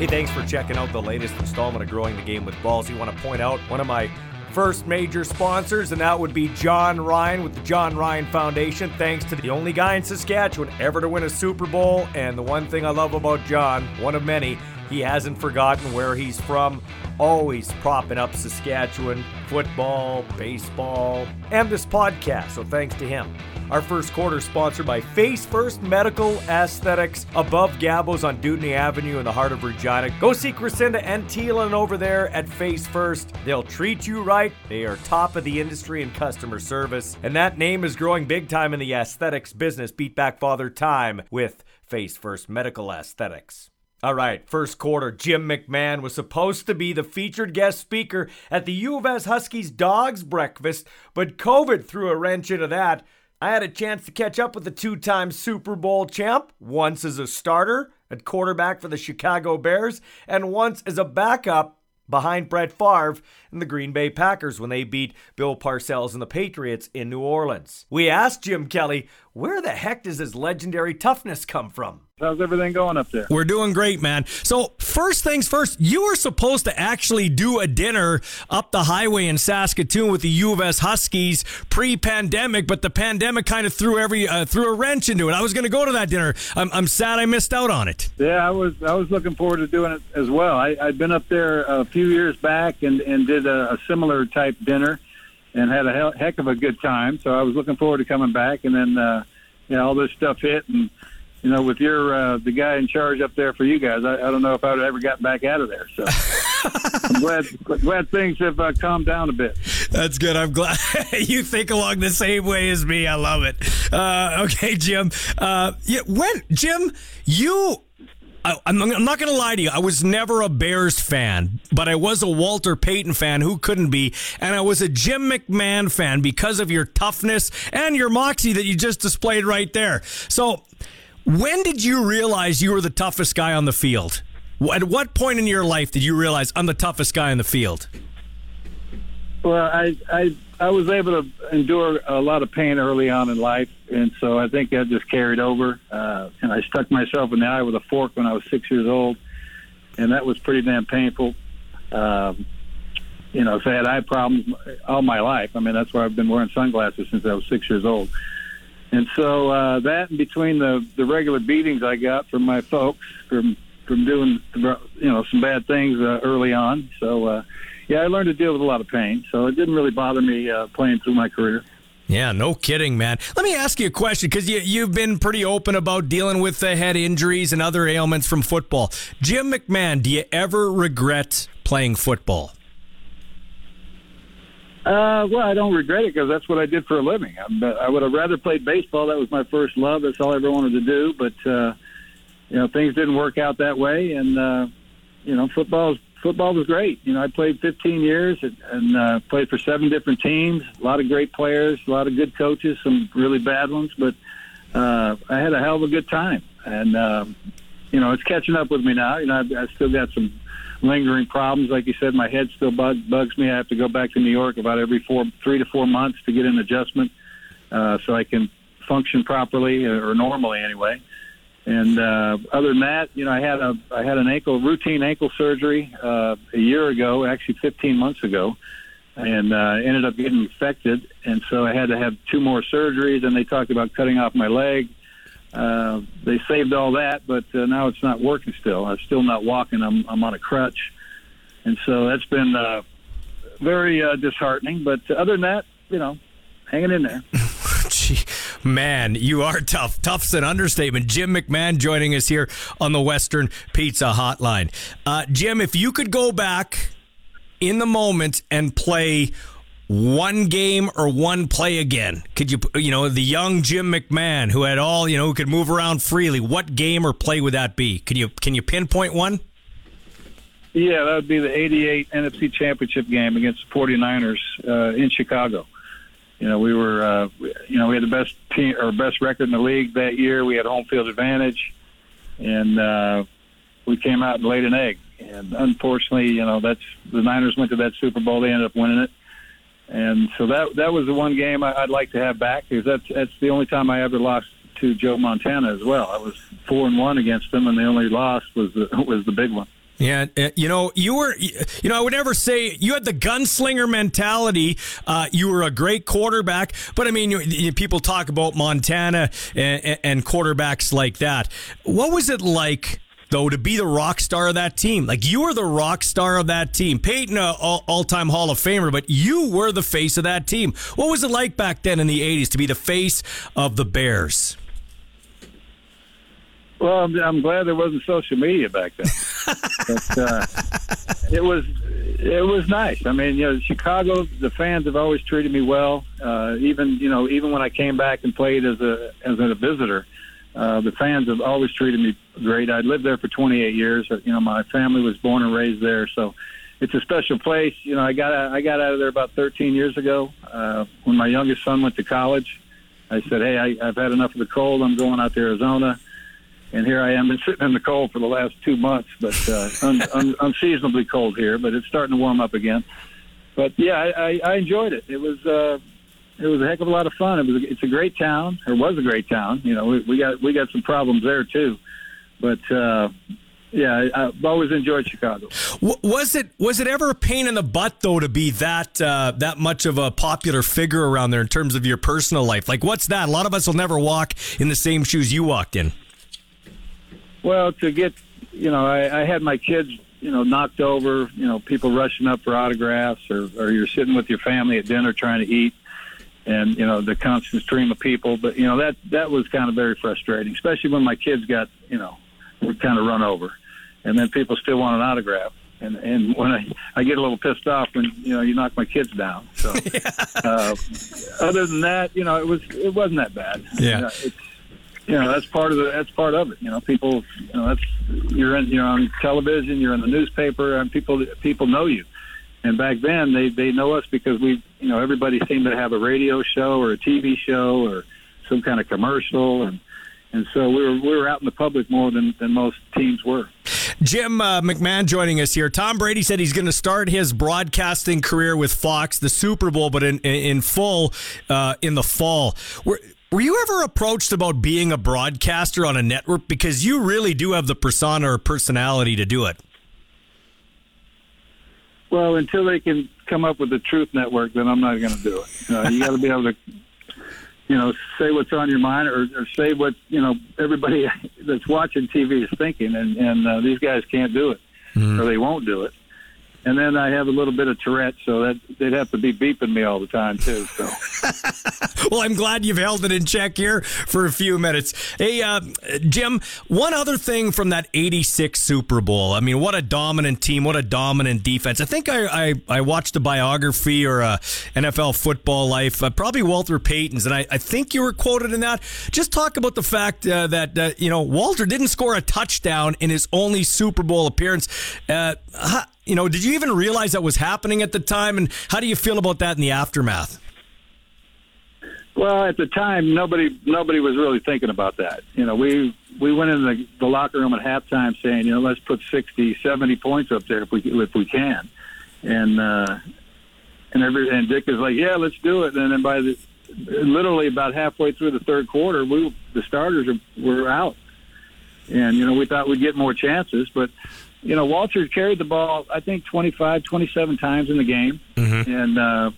Hey, thanks for checking out the latest installment of Growing the Game with Balls. You want to point out one of my first major sponsors, and that would be Jon Ryan with the Jon Ryan Foundation. Thanks to the only guy in Saskatchewan ever to win a Super Bowl. And the one thing I love about Jon, one of many, he hasn't forgotten where he's from. Always propping up Saskatchewan football, baseball, and this podcast. So thanks to him. Our first quarter sponsored by Face First Medical Aesthetics above Gabos on Dewdney Avenue in the heart of Regina. Go see Crescinda and Teelan over there at Face First. They'll treat you right. They are top of the industry in customer service. And that name is growing big time in the aesthetics business. Beat back father time with Face First Medical Aesthetics. All right, first quarter, Jim McMahon was supposed to be the featured guest speaker at the U of S Huskies Dogs Breakfast, but COVID threw a wrench into that. I had a chance to catch up with the two time Super Bowl champ, once as a starter at quarterback for the Chicago Bears, and once as a backup behind Brett Favre and the Green Bay Packers when they beat Bill Parcells and the Patriots in New Orleans. We asked Jim Kelly, where the heck does his legendary toughness come from? How's everything going up there? We're doing great, man. So, first things first, you were supposed to actually do a dinner up the highway in Saskatoon with the U of S Huskies pre-pandemic, but the pandemic kind of threw every uh, threw a wrench into it. I was going to go to that dinner. I'm, I'm sad I missed out on it. Yeah, I was I was looking forward to doing it as well. I, I'd been up there a few years back and and did a, a similar type dinner and had a heck of a good time. So I was looking forward to coming back, and then uh, you know all this stuff hit and you know, with your uh, the guy in charge up there for you guys, I, I don't know if I'd ever got back out of there. So I'm glad glad things have uh, calmed down a bit. That's good. I'm glad you think along the same way as me. I love it. Uh, okay, Jim. Uh, yeah, when Jim, you. I, I'm, I'm not going to lie to you. I was never a Bears fan, but I was a Walter Payton fan. Who couldn't be? And I was a Jim McMahon fan because of your toughness and your moxie that you just displayed right there. So, when did you realize you were the toughest guy on the field? At what point in your life did you realize I'm the toughest guy in the field? Well, I I I was able to endure a lot of pain early on in life, and so I think that just carried over. Uh, and I stuck myself in the eye with a fork when I was six years old, and that was pretty damn painful. Um, you know, so I had eye problems all my life. I mean, that's why I've been wearing sunglasses since I was six years old. And so uh, that, and between the the regular beatings I got from my folks from from doing you know some bad things uh, early on, so uh, yeah, I learned to deal with a lot of pain. So it didn't really bother me uh, playing through my career. Yeah, no kidding, man. Let me ask you a question because you, you've been pretty open about dealing with the head injuries and other ailments from football. Jim McMahon, do you ever regret playing football? Uh, well, I don't regret it because that's what I did for a living. I, I would have rather played baseball. That was my first love. That's all I ever wanted to do. But uh, you know, things didn't work out that way, and uh, you know, football football was great. You know, I played 15 years and, and uh, played for seven different teams. A lot of great players, a lot of good coaches, some really bad ones, but uh, I had a hell of a good time. And uh, you know, it's catching up with me now. You know, I've, I've still got some lingering problems. Like you said, my head still bug, bugs me. I have to go back to New York about every four, three to four months to get an adjustment uh, so I can function properly or normally anyway. And uh, other than that, you know, I had a I had an ankle routine ankle surgery uh, a year ago, actually 15 months ago, and uh, ended up getting infected, and so I had to have two more surgeries. And they talked about cutting off my leg. Uh, they saved all that, but uh, now it's not working. Still, I'm still not walking. I'm I'm on a crutch, and so that's been uh, very uh, disheartening. But other than that, you know, hanging in there. Gee, man, you are tough. Tough's an understatement. Jim McMahon joining us here on the Western Pizza Hotline. Uh, Jim, if you could go back in the moment and play one game or one play again, could you, you know, the young Jim McMahon who had all, you know, who could move around freely, what game or play would that be? Can you, can you pinpoint one? Yeah, that would be the 88 NFC Championship game against the 49ers uh, in Chicago. You know, we were, uh, you know, we had the best team or best record in the league that year. We had home field advantage, and uh, we came out and laid an egg. And unfortunately, you know, that's the Niners went to that Super Bowl. They ended up winning it, and so that that was the one game I, I'd like to have back because that's that's the only time I ever lost to Joe Montana as well. I was four and one against them, and the only loss was the, was the big one. Yeah, you know, you were, you know, I would never say you had the gunslinger mentality. Uh, you were a great quarterback, but I mean, you, you, people talk about Montana and, and quarterbacks like that. What was it like? Though, to be the rock star of that team. Like you were the rock star of that team. Payton, a all time Hall of Famer, but you were the face of that team. What was it like back then in the 80s to be the face of the Bears? Well, I'm, I'm glad there wasn't social media back then. but, uh, it was it was nice. I mean, you know, Chicago, the fans have always treated me well. Uh, even you know, even when I came back and played as a as a visitor, uh, the fans have always treated me great. I lived there for 28 years. You know, my family was born and raised there, so it's a special place. You know, I got I got out of there about 13 years ago uh, when my youngest son went to college. I said, "Hey, I, I've had enough of the cold. I'm going out to Arizona." and here I am, been sitting in the cold for the last two months, but uh, un, un, unseasonably cold here. But it's starting to warm up again. But yeah, I, I, I enjoyed it. It was uh, it was a heck of a lot of fun. It was a, it's a great town, It was a great town. You know, we, we got we got some problems there too, but. Uh, yeah, I've always enjoyed Chicago. Was it was it ever a pain in the butt though to be that uh, that much of a popular figure around there in terms of your personal life? Like, what's that? A lot of us will never walk in the same shoes you walked in. Well, to get, you know, I, I had my kids, you know, knocked over, you know, people rushing up for autographs, or, or you're sitting with your family at dinner trying to eat, and you know the constant stream of people. But you know that that was kind of very frustrating, especially when my kids got, you know, were kind of run over, and then people still want an autograph. And and when I I get a little pissed off when you know you knock my kids down. So, uh, other than that, you know, it was it wasn't that bad. Yeah, uh, it's you know that's part of the that's part of it. You know, people, you know, that's you're in you're on television, you're in the newspaper, and people people know you. And back then, they they know us because we, you know, everybody seemed to have a radio show or a TV show or some kind of commercial, and and so we were we were out in the public more than than most teams were. Jim uh, McMahon joining us here. Tom Brady said he's going to start his broadcasting career with Fox, the Super Bowl, but in in full uh, in the fall. We're, were you ever approached about being a broadcaster on a network? Because you really do have the persona or personality to do it. Well, until they can come up with the Truth Network, then I'm not going to do it. Uh, you got to be able to, you know, say what's on your mind or, or say what you know everybody that's watching TV is thinking, and and uh, these guys can't do it, mm-hmm. or they won't do it and then I have a little bit of Tourette, so that they'd have to be beeping me all the time too. So, well, I'm glad you've held it in check here for a few minutes. Hey, uh, Jim, one other thing from that '86 Super Bowl. I mean, what a dominant team! What a dominant defense! I think I I, I watched a biography or a NFL Football Life, uh, probably Walter Payton's, and I, I think you were quoted in that. Just talk about the fact uh, that uh, you know Walter didn't score a touchdown in his only Super Bowl appearance. Uh, you know, did you even realize that was happening at the time? And how do you feel about that in the aftermath? Well, at the time, nobody nobody was really thinking about that. You know, we we went in the, the locker room at halftime saying, you know, let's put 60, 70 points up there if we if we can, and uh, and every and Dick is like, yeah, let's do it. And then by the literally about halfway through the third quarter, we the starters were out, and you know we thought we'd get more chances, but you know, Walter carried the ball, I think, 25, 27 times in the game. Mm-hmm. And, uh,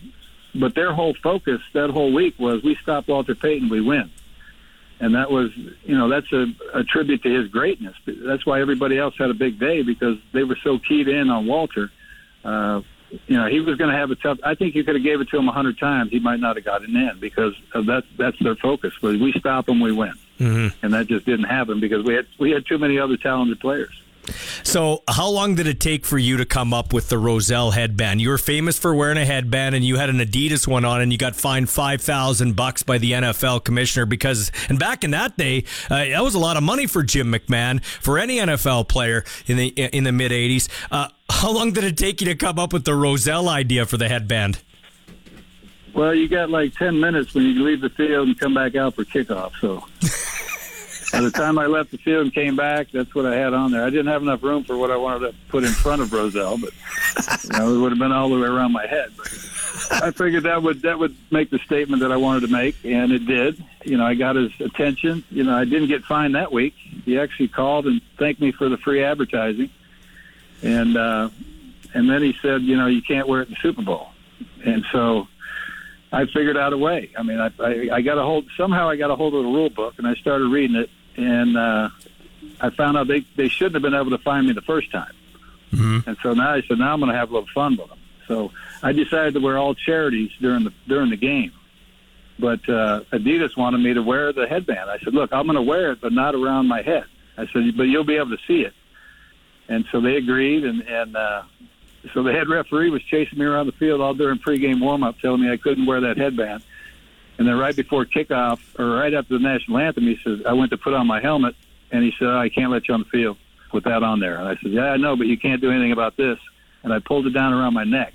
but their whole focus that whole week was we stop Walter Payton, we win. And that was, you know, that's a, a tribute to his greatness. That's why everybody else had a big day because they were so keyed in on Walter. Uh, you know, he was going to have a tough. I think you could have gave it to him a hundred times. He might not have gotten in because of that. That's their focus. Was we stop them, we win, mm-hmm. and that just didn't happen because we had we had too many other talented players. So, how long did it take for you to come up with the Rozelle headband? You were famous for wearing a headband, and you had an Adidas one on, and you got fined five thousand bucks by the NFL commissioner because. And back in that day, uh, that was a lot of money for Jim McMahon for any NFL player in the in the mid '80s. Uh, how long did it take you to come up with the Rozelle idea for the headband? Well, you got like ten minutes when you leave the field and come back out for kickoff. So. By the time I left the field and came back, that's what I had on there. I didn't have enough room for what I wanted to put in front of Rozelle, but you know, it would have been all the way around my head. But I figured that would that would make the statement that I wanted to make, and it did. You know, I got his attention. You know, I didn't get fined that week. He actually called and thanked me for the free advertising. and uh, and then he said, you know, you can't wear it in the Super Bowl, and so I figured out a way. I mean, I I, I got a hold somehow I got a hold of the rule book and I started reading it, and uh, I found out they they shouldn't have been able to find me the first time, mm-hmm. and so now I said now I'm going to have a little fun with them. So I decided to wear all charities during the during the game. But uh, Adidas wanted me to wear the headband. I said, "Look, I'm going to wear it, but not around my head." I said, "But you'll be able to see it." And so they agreed, and and uh, so the head referee was chasing me around the field all during pregame warm-up, telling me I couldn't wear that headband. And then right before kickoff, or right after the national anthem, he says, "I went to put on my helmet," and he said, oh, "I can't let you on the field with that on there." And I said, "Yeah, I know, but you can't do anything about this." And I pulled it down around my neck.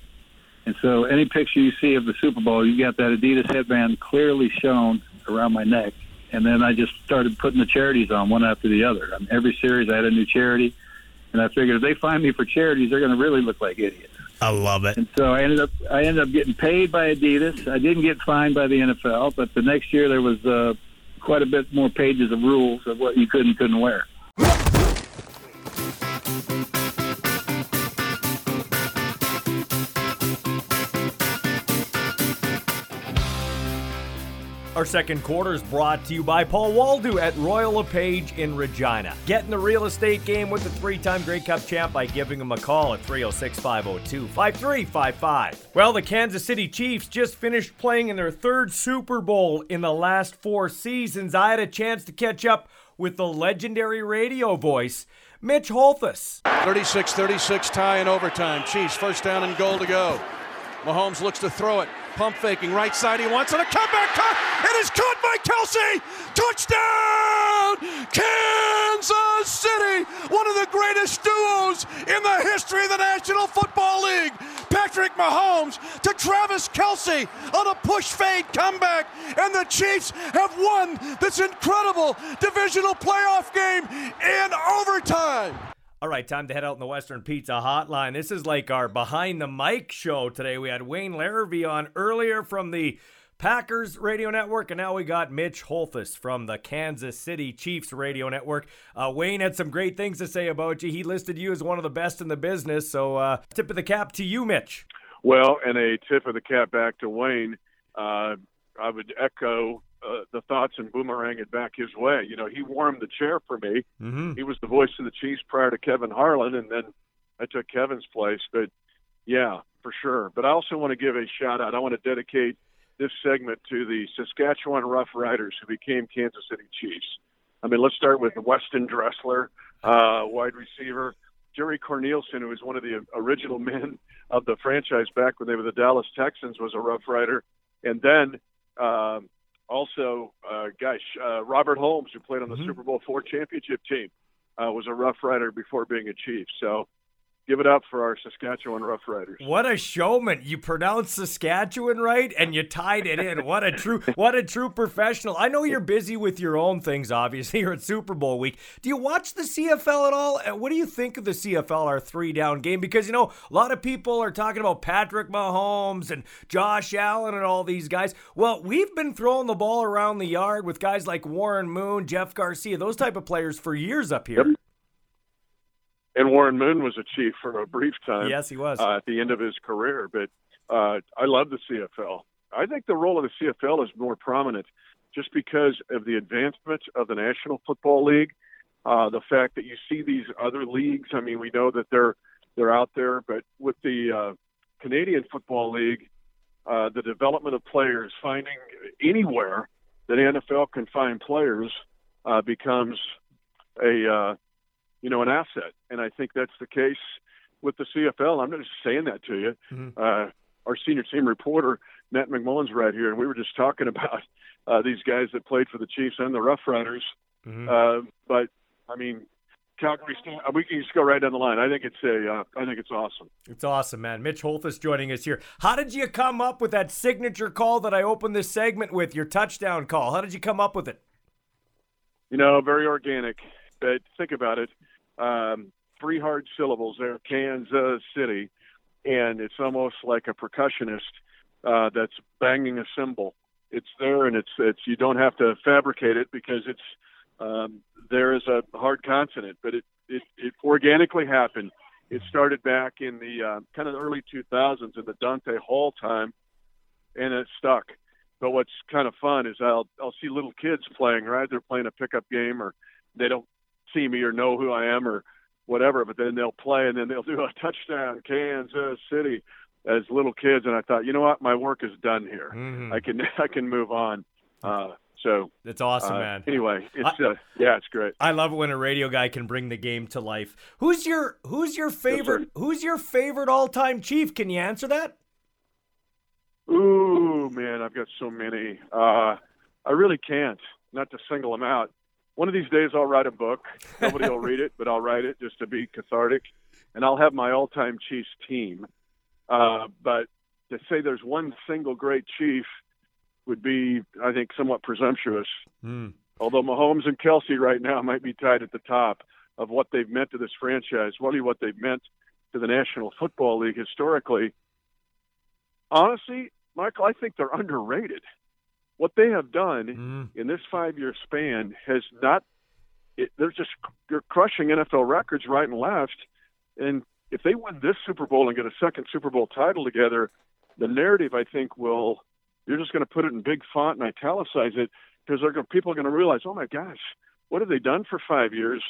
And so any picture you see of the Super Bowl, you got that Adidas headband clearly shown around my neck. And then I just started putting the charities on one after the other. On every series, I had a new charity. And I figured if they find me for charities, they're going to really look like idiots. I love it. And so I ended up I ended up getting paid by Adidas. I didn't get fined by the NFL, but the next year there was uh, quite a bit more pages of rules of what you could and couldn't wear. Our second quarter is brought to you by Paul Waldo at Royal LePage in Regina. Get in the real estate game with the three time Grey Cup champ by giving him a call at 306 502 5355. Well, the Kansas City Chiefs just finished playing in their third Super Bowl in the last four seasons. I had a chance to catch up with the legendary radio voice. Mitch Holthus. 36 36 tie in overtime. Chiefs first down and goal to go. Mahomes looks to throw it. Pump faking right side. He wants it. A comeback cut. It is caught by Kelce. Touchdown, Kansas City. One of the greatest duos in the history of the National Football League. Patrick Mahomes to Travis Kelce on a push fade comeback. And the Chiefs have won this incredible divisional playoff game in overtime. All right, time to head out in the Western Pizza Hotline. This is like our behind the mic show today. We had Wayne Larrivee on earlier from the Packers Radio Network, and now we got Mitch Holthus from the Kansas City Chiefs Radio Network. Uh, Wayne had some great things to say about you. He listed you as one of the best in the business. So, uh, tip of the cap to you, Mitch. Well, and a tip of the cap back to Wayne. Uh, I would echo uh, the thoughts and boomerang it back his way. You know, he warmed the chair for me. Mm-hmm. He was the voice of the Chiefs prior to Kevin Harlan, and then I took Kevin's place. But yeah, for sure. But I also want to give a shout out. I want to dedicate this segment to the Saskatchewan Rough Riders who became Kansas City Chiefs. I mean, let's start with Weston Dressler, uh, wide receiver. Jerry Cornelison, who was one of the original men of the franchise back when they were the Dallas Texans, was a Rough Rider. And then um, also, uh, gosh, uh, Robert Holmes, who played on the mm-hmm. Super Bowl four championship team, uh, was a Rough Rider before being a Chief. So give it up for our Saskatchewan Roughriders. What a showman! You pronounced Saskatchewan right, and you tied it in. What a true, what a true professional. I know you're busy with your own things. Obviously, you're at Super Bowl week. Do you watch the CFL at all? What do you think of the CFL, our three down game? Because you know a lot of people are talking about Patrick Mahomes and Josh Allen and all these guys. Well, we've been throwing the ball around the yard with guys like Warren Moon, Jeff Garcia, those type of players for years up here. Yep and Warren Moon was a chief for a brief time. Yes, he was uh, at the end of his career. But uh, I love the CFL. I think the role of the CFL is more prominent just because of the advancement of the National Football League. Uh, the fact that you see these other leagues. I mean, we know that they're they're out there, but with the uh, Canadian Football League, uh, the development of players, finding anywhere that NFL can find players, uh, becomes a uh, you know, an asset. And I think that's the case with the CFL. I'm not just saying that to you. Mm-hmm. Uh, our senior team reporter, Matt McMullen's right here, and we were just talking about uh, these guys that played for the Chiefs and the Rough Riders. Mm-hmm. Uh, but I mean, Calgary, uh, we can just go right down the line. I think it's a, uh, I think it's awesome. It's awesome, man. Mitch Holthus joining us here. How did you come up with that signature call that I opened this segment with? Your touchdown call. How did you come up with it? You know, very organic. But think about it um, three hard syllables there, Kansas City, and it's almost like a percussionist uh, that's banging a cymbal. It's there, and it's it's you don't have to fabricate it because it's um, there is a hard consonant, but it, it it organically happened. It started back in the uh, kind of the early 2000s in the Dante Hall time, and it stuck. But what's kind of fun is I'll I'll see little kids playing. Right, they're playing a pickup game, or they don't see me or know who I am or whatever. But then they'll play, and then they'll do a touchdown, Kansas City, as little kids. And I thought, you know what, my work is done here. Mm-hmm. I can I can move on. Uh, so that's awesome, uh, man. Anyway, it's I, uh, yeah, it's great. I love it when a radio guy can bring the game to life. Who's your Who's your favorite yes, Who's your favorite all time Chief? Can you answer that? Ooh, man, I've got so many. Uh, I really can't. Not to single them out. One of these days, I'll write a book. Nobody will read it, but I'll write it just to be cathartic, and I'll have my all time Chiefs team. Uh, but to say there's one single great Chief would be, I think, somewhat presumptuous. Mm. Although Mahomes and Kelce right now might be tied at the top of what they've meant to this franchise, really what they've meant to the National Football League historically. Honestly, Michael, I think they're underrated. What they have done mm. in this five-year span has not. It, they're just they're crushing NFL records right and left, and if they win this Super Bowl and get a second Super Bowl title together, the narrative I think will you're just going to put it in big font and italicize it because they're going, people are going to realize, oh my gosh, what have they done for five years?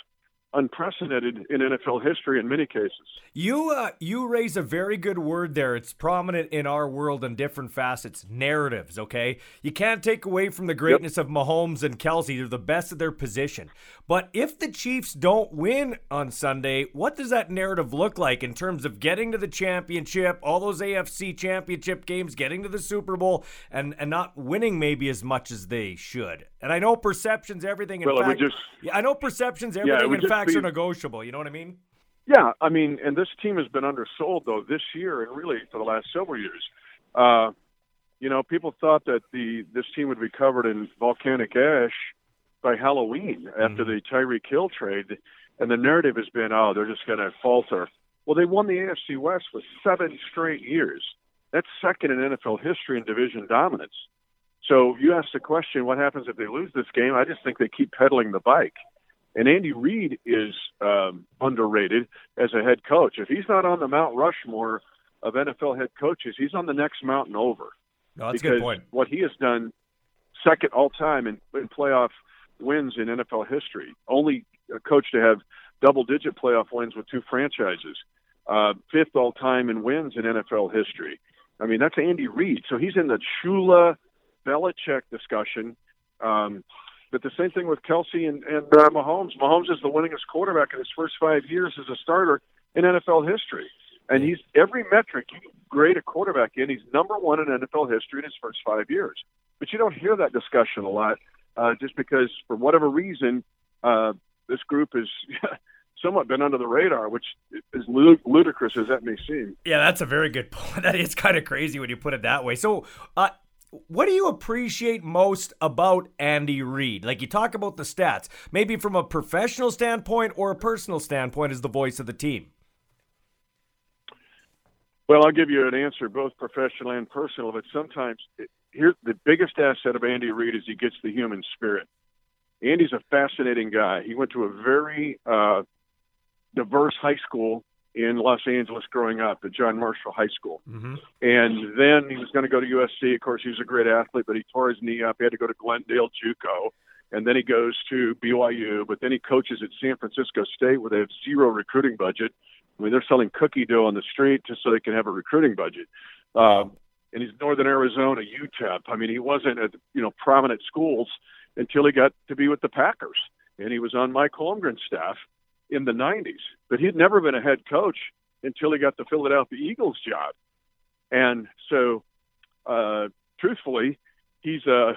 Unprecedented in NFL history in many cases. You uh, you raise a very good word there. It's prominent in our world in different facets. Narratives, okay? You can't take away from the greatness yep. of Mahomes and Kelce. They're the best of their position. But if the Chiefs don't win on Sunday, what does that narrative look like in terms of getting to the championship, all those AFC championship games, getting to the Super Bowl, and, and not winning maybe as much as they should? And I know perceptions, everything. In well, fact, just, yeah, I know perceptions, everything. Yeah, in facts be, are negotiable. You know what I mean? Yeah, I mean, and this team has been undersold though this year and really for the last several years. Uh, you know, people thought that the this team would be covered in volcanic ash by Halloween after mm-hmm. the Tyreek Hill trade, and the narrative has been, oh, they're just going to falter. Well, they won the AFC West for seven straight years. That's second in NFL history in division dominance. So you asked the question, what happens if they lose this game? I just think they keep pedaling the bike. And Andy Reid is um, underrated as a head coach. If he's not on the Mount Rushmore of NFL head coaches, he's on the next mountain over. No, that's because a good point. What he has done, second all time in, in playoff wins in NFL history. Only a coach to have double-digit playoff wins with two franchises. Uh, fifth all time in wins in NFL history. I mean, that's Andy Reid. So he's in the Shula Belichick discussion. Um, but the same thing with Kelce and, and uh, Mahomes. Mahomes is the winningest quarterback in his first five years as a starter in NFL history. And he's every metric you grade a quarterback in, he's number one in NFL history in his first five years. But you don't hear that discussion a lot, uh, just because for whatever reason, uh, this group is somewhat been under the radar, which is ludicrous as that may seem. Yeah, that's a very good point. That is kind of crazy when you put it that way. So, uh, what do you appreciate most about Andy Reid? Like you talk about the stats, maybe from a professional standpoint or a personal standpoint as the voice of the team. Well, I'll give you an answer, both professional and personal. But sometimes, here the biggest asset of Andy Reid is he gets the human spirit. Andy's a fascinating guy. He went to a very uh, diverse high school in Los Angeles growing up at John Marshall High School. Mm-hmm. And then he was going to go to USC. Of course, he was a great athlete, but he tore his knee up. He had to go to Glendale JUCO. And then he goes to BYU, but then he coaches at San Francisco State where they have zero recruiting budget. I mean, they're selling cookie dough on the street just so they can have a recruiting budget. Um, and he's Northern Arizona, UTEP. I mean, he wasn't at you know prominent schools until he got to be with the Packers, and he was on Mike Holmgren's staff in the 90s, but he'd never been a head coach until he got the Philadelphia Eagles job. And so, uh, truthfully, he's a uh,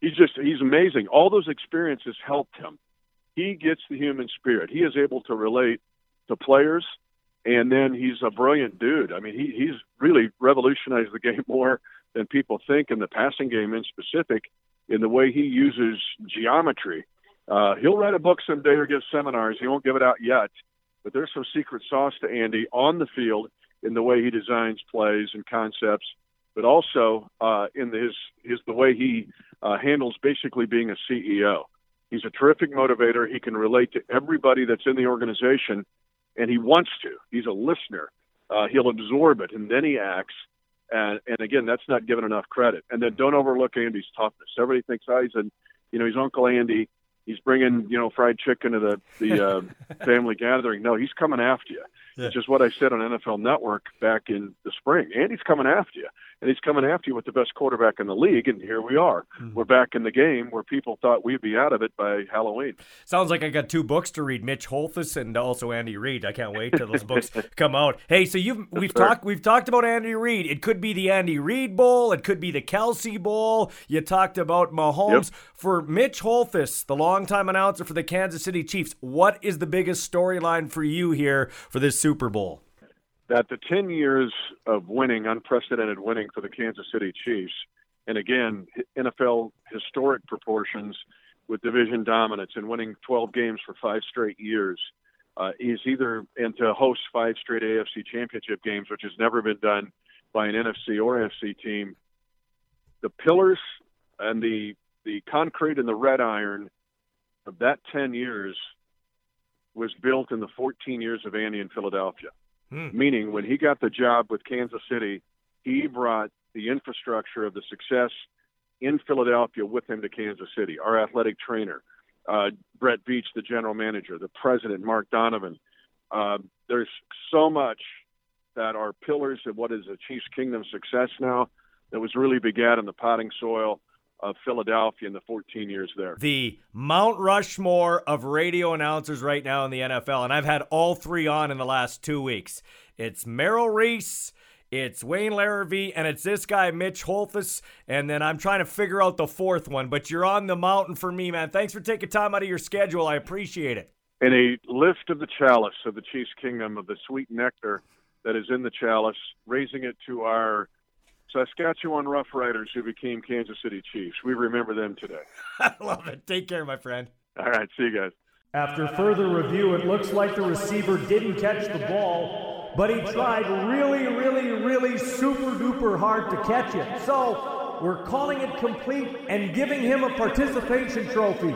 he's just he's amazing. All those experiences helped him. He gets the human spirit. He is able to relate to players, and then he's a brilliant dude. I mean, he he's really revolutionized the game more than people think in the passing game in specific in the way he uses geometry uh, he'll write a book someday or give seminars. He won't give it out yet, but there's some secret sauce to Andy on the field in the way he designs plays and concepts, but also uh, in his his the way he uh, handles basically being a CEO. He's a terrific motivator. He can relate to everybody that's in the organization, and he wants to. He's a listener. Uh, he'll absorb it, and then he acts. And and again, that's not given enough credit. And then don't overlook Andy's toughness. Everybody thinks, oh, he's an, you know, he's Uncle Andy. He's bringing you know fried chicken to the the uh, family gathering. No, he's coming after you. Yeah. Which is what I said on NFL Network back in the spring. Andy's coming after you and he's coming after you with the best quarterback in the league. And here we are. Mm-hmm. We're back in the game where people thought we'd be out of it by Halloween. Sounds like I got two books to read: Mitch Holthus and also Andy Reid. I can't wait till those books come out. Hey, so you've we've talked we've talked about Andy Reid. It could be the Andy Reid Bowl. It could be the Kelce Bowl. You talked about Mahomes. Yep. For Mitch Holthus, the longtime announcer for the Kansas City Chiefs, what is the biggest storyline for you here for this Super Bowl? that the 10 years of winning, unprecedented winning for the Kansas City Chiefs, and again, NFL historic proportions with division dominance and winning 12 games for five straight years, uh, is either and to host five straight AFC championship games, which has never been done by an NFC or AFC team. The pillars and the the concrete and the red iron of that 10 years was built in the 14 years of Andy in Philadelphia. Hmm. Meaning, when he got the job with Kansas City, he brought the infrastructure of the success in Philadelphia with him to Kansas City. Our athletic trainer, uh, Brett Veach, the general manager, the president, Mark Donovan. Uh, there's so much that are pillars of what is a Chiefs Kingdom success now that was really begat in the potting soil of Philadelphia in the 14 years there. The Mount Rushmore of radio announcers right now in the NFL, and I've had all three on in the last two weeks. It's Merrill Reese, it's Wayne Larrivee, and it's this guy, Mitch Holthus. And then I'm trying to figure out the fourth one, but you're on the mountain for me, man. Thanks for taking time out of your schedule. I appreciate it. In a lift of the chalice of the Chiefs Kingdom, of the sweet nectar that is in the chalice, raising it to our Saskatchewan Roughriders who became Kansas City Chiefs. We remember them today. I love it. Take care, my friend. All right. See you guys. After further review, it looks like the receiver didn't catch the ball, but he tried really, really, really super duper hard to catch it. So we're calling it complete and giving him a participation trophy.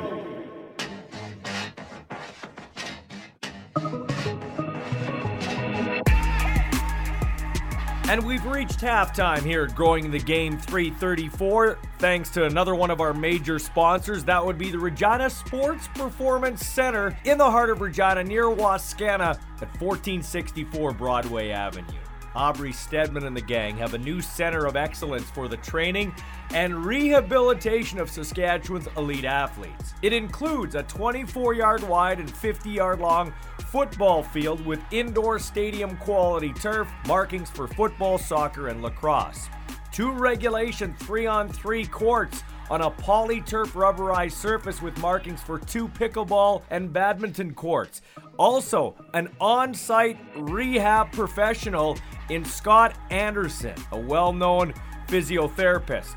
And we've reached halftime here at Growing the Game 334. Thanks to another one of our major sponsors. That would be the Regina Sports Performance Center in the heart of Regina near Wascana at 1464 Broadway Avenue. Aubrey Stedman and the gang have a new center of excellence for the training and rehabilitation of Saskatchewan's elite athletes. It includes a 24 yard wide and 50 yard long football field with indoor stadium quality turf, markings for football, soccer, and lacrosse. Two regulation 3 on 3 courts on a polyturf rubberized surface with markings for two pickleball and badminton courts. Also, an on site rehab professional in Scott Anderson, a well known physiotherapist.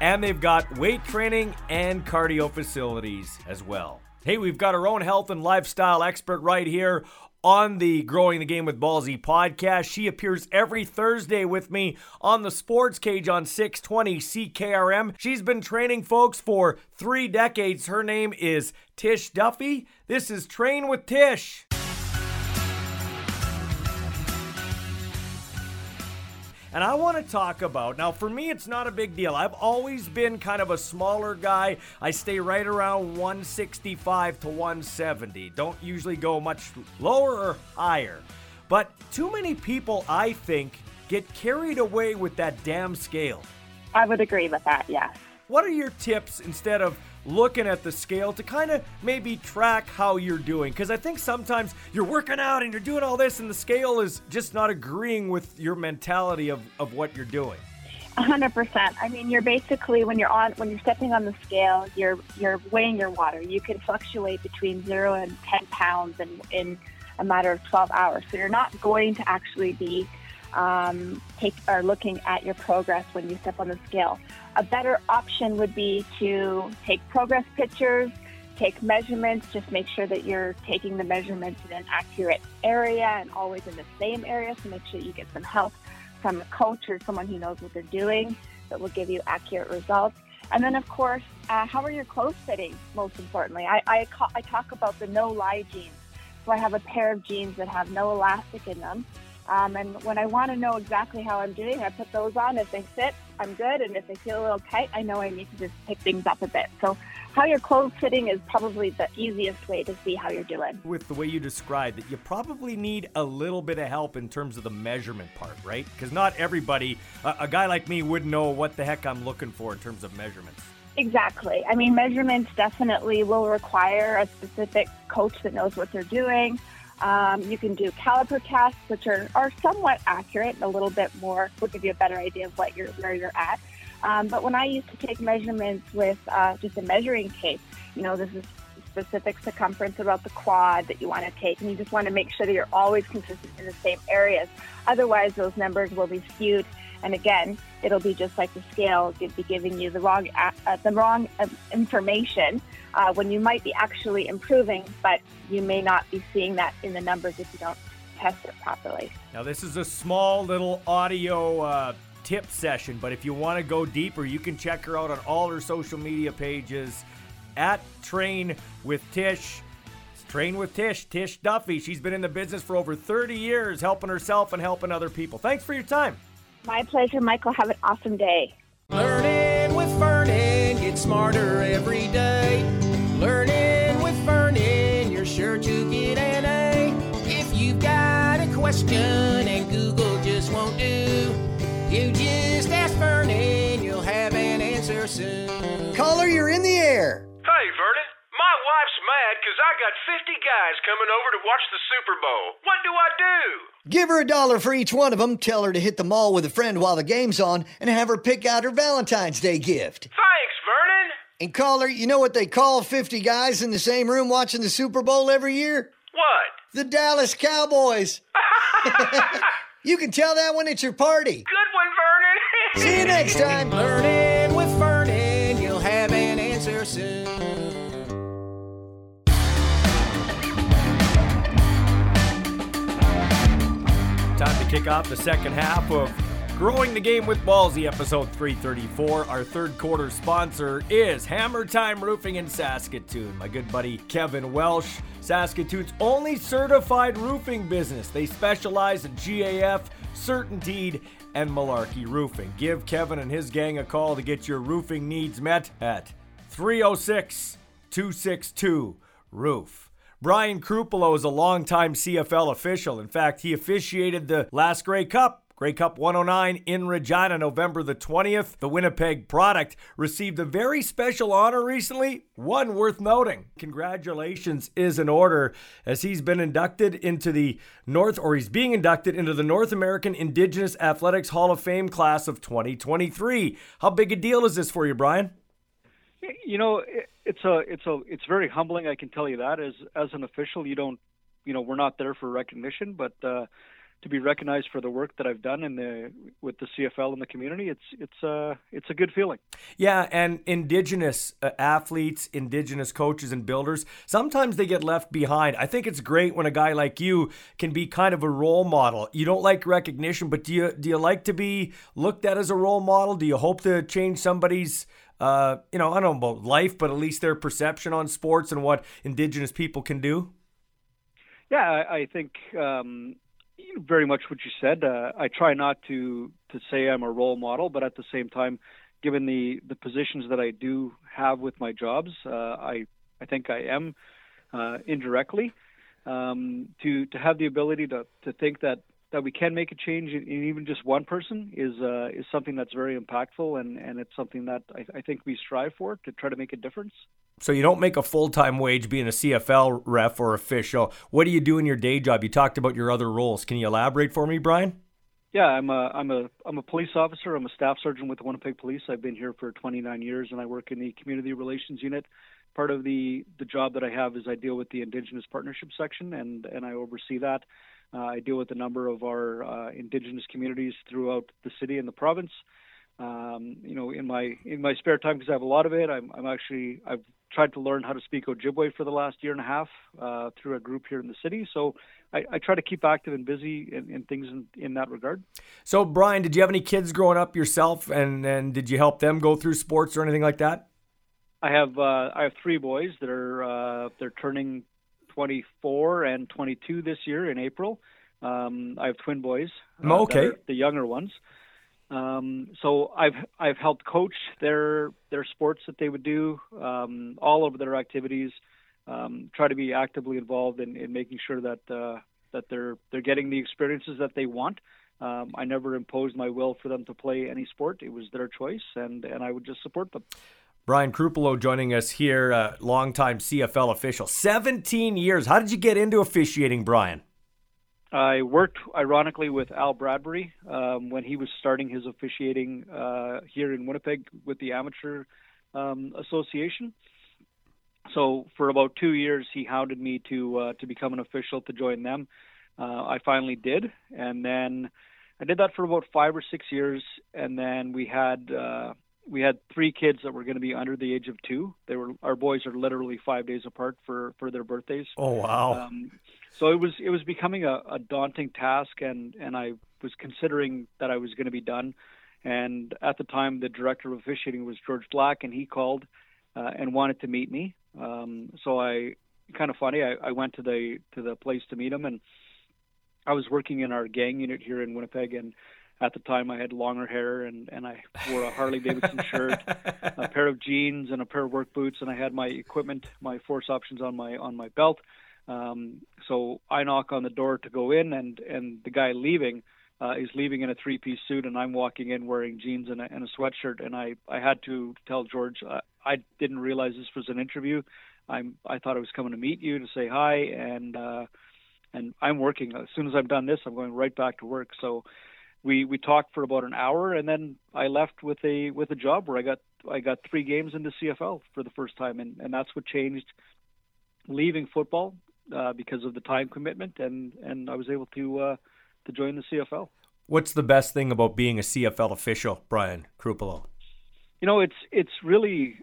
And they've got weight training and cardio facilities as well. Hey, we've got our own health and lifestyle expert right here on the Growing the Game with Ballsy podcast. She appears every Thursday with me on the Sports Cage on 620 CKRM. She's been training folks for three decades. Her name is Tish Duffy. This is Train with Tish. And I want to talk about now, for me, it's not a big deal. I've always been kind of a smaller guy. I stay right around 165 to 170. Don't usually go much lower or higher. But too many people, I think, get carried away with that damn scale. I would agree with that, yes. What are your tips instead of looking at the scale to kind of maybe track how you're doing. Because I think sometimes you're working out and you're doing all this, and the scale is just not agreeing with your mentality of, of what you're doing. hundred percent. I mean, you're basically when you're on when you're stepping on the scale, you're you're weighing your water. You can fluctuate between zero and ten pounds in in a matter of twelve hours. So you're not going to actually be um, take or looking at your progress when you step on the scale. A better option would be to take progress pictures, take measurements, just make sure that you're taking the measurements in an accurate area and always in the same area. So make sure you get some help from a coach or someone who knows what they're doing that will give you accurate results. And then, of course, uh, how are your clothes fitting? Most importantly, I, I, I talk about the no lie jeans. So I have a pair of jeans that have no elastic in them. Um, and when I want to know exactly how I'm doing, I put those on. If they fit, I'm good. And if they feel a little tight, I know I need to just pick things up a bit. So how your clothes fitting is probably the easiest way to see how you're doing. With the way you described it, you probably need a little bit of help in terms of the measurement part, right? Because not everybody, a, a guy like me, would know what the heck I'm looking for in terms of measurements. Exactly. I mean, measurements definitely will require a specific coach that knows what they're doing. Um, you can do caliper casts, which are, are somewhat accurate, and a little bit more, will give you a better idea of what you're, where you're at. Um, but when I used to take measurements with uh, just a measuring tape, you know, this is specific circumference about the quad that you want to take, and you just want to make sure that you're always consistent in the same areas. Otherwise, those numbers will be skewed, and again, it'll be just like the scale, it'll be giving you the wrong uh, the wrong uh, information uh, when you might be actually improving, but you may not be seeing that in the numbers if you don't test it properly. Now, this is a small little audio uh, tip session, but if you want to go deeper, you can check her out on all her social media pages at Train with Tish. Train with Tish, Tish Duffy. She's been in the business for over 30 years, helping herself and helping other people. Thanks for your time. My pleasure, Michael. Have an awesome day. Learning with Vernon, get smarter every day. Learning with Vernon, you're sure to get an A. If you've got a question and Google just won't do, you just ask Vernon, you'll have an answer soon. Caller, you're in the air. Hey, Vernon. My wife's mad because I got 50 guys coming over to watch the Super Bowl. What do I do? Give her a dollar for each one of them, tell her to hit the mall with a friend while the game's on, and have her pick out her Valentine's Day gift. Thanks, Vernon. And call her, you know what they call 50 guys in the same room watching the Super Bowl every year? What? The Dallas Cowboys. you can tell that when it's your party. Good one, Vernon. See you next time. Learning Time to kick off the second half of Growing the Game with Ballsy, episode 334. Our third quarter sponsor is Hammer Time Roofing in Saskatoon. My good buddy Kevin Welsh, Saskatoon's only certified roofing business. They specialize in GAF, Certainteed, and Malarkey Roofing. Give Kevin and his gang a call to get your roofing needs met at 306 262 Roof. Brian Chrupalo is a longtime CFL official. In fact, he officiated the last Grey Cup. Grey Cup 109 in Regina, November the 20th. The Winnipeg product received a very special honor recently, one worth noting. Congratulations is in order as he's been inducted into the North, or he's being inducted into the North American Indigenous Athletics Hall of Fame class of 2023. How big a deal is this for you, Brian? You know, it's a it's a it's very humbling. I can tell you that as as an official, you don't, you know, we're not there for recognition, but uh, to be recognized for the work that I've done in the with the CFL in the community, it's it's uh it's a good feeling. Yeah, and indigenous uh, athletes, indigenous coaches and builders, sometimes they get left behind. I think it's great when a guy like you can be kind of a role model. You don't like recognition, but do you do you like to be looked at as a role model? Do you hope to change somebody's uh, you know, I don't know about life, but at least their perception on sports and what indigenous people can do? Yeah, I, I think um, very much what you said. Uh, I try not to to say I'm a role model, but at the same time, given the the positions that I do have with my jobs, uh, I I think I am uh, indirectly um, to to have the ability to to think that that we can make a change in, in even just one person is uh, is something that's very impactful, and and it's something that I, I think we strive for to try to make a difference. So you don't make a full time wage being a CFL ref or official. What do you do in your day job? You talked about your other roles. Can you elaborate for me, Brian? Yeah, I'm a I'm a I'm a police officer. I'm a staff sergeant with the Winnipeg Police. I've been here for 29 years, and I work in the community relations unit. Part of the the job that I have is I deal with the Indigenous Partnership section, and and I oversee that. Uh, I deal with a number of our uh, Indigenous communities throughout the city and the province. Um, you know, in my in my spare time, because I have a lot of it, I'm, I'm actually I've tried to learn how to speak Ojibwe for the last year and a half uh, through a group here in the city. So I, I try to keep active and busy in, in things in, in, that regard. So Brian, did you have any kids growing up yourself, and and did you help them go through sports or anything like that? I have uh, I have three boys that are uh, they're turning 24 and 22 this year in April. Um, I have twin boys. uh, okay. The younger ones. Um, so I've I've helped coach their their sports that they would do, um, all of their activities. Um, try to be actively involved in, in making sure that uh, that they're they're getting the experiences that they want. Um, I never imposed my will for them to play any sport. It was their choice, and and I would just support them. Brian Chrupalo joining us here, uh, longtime CFL official. 17 years. How did you get into officiating, Brian? I worked, ironically, with Al Bradbury um, when he was starting his officiating uh, here in Winnipeg with the Amateur um, Association. So for about two years, he hounded me to uh, to become an official to join them. Uh, I finally did, and then I did that for about five or six years, and then we had uh, we had three kids that were going to be under the age of two. They were our boys are literally five days apart for for their birthdays. Oh wow! Um, so it was it was becoming a, a daunting task, and and I was considering that I was going to be done. And at the time, the director of officiating was George Black, and he called uh, and wanted to meet me. Um, so I kind of funny. I, I went to the to the place to meet him, and I was working in our gang unit here in Winnipeg, and at the time I had longer hair and and I wore a Harley Davidson shirt, a pair of jeans, and a pair of work boots, and I had my equipment, my force options on my on my belt. Um, so I knock on the door to go in, and and the guy leaving uh, is leaving in a three-piece suit, and I'm walking in wearing jeans and a, and a sweatshirt. And I I had to tell George uh, I didn't realize this was an interview. I'm I thought I was coming to meet you to say hi, and uh, and I'm working. As soon as I'm done this, I'm going right back to work. So we we talked for about an hour, and then I left with a with a job where I got I got three games into CFL for the first time, and and that's what changed. Leaving football uh, because of the time commitment, and and I was able to uh, to join the CFL. What's the best thing about being a CFL official, Brian Chrupalo? You know, it's it's really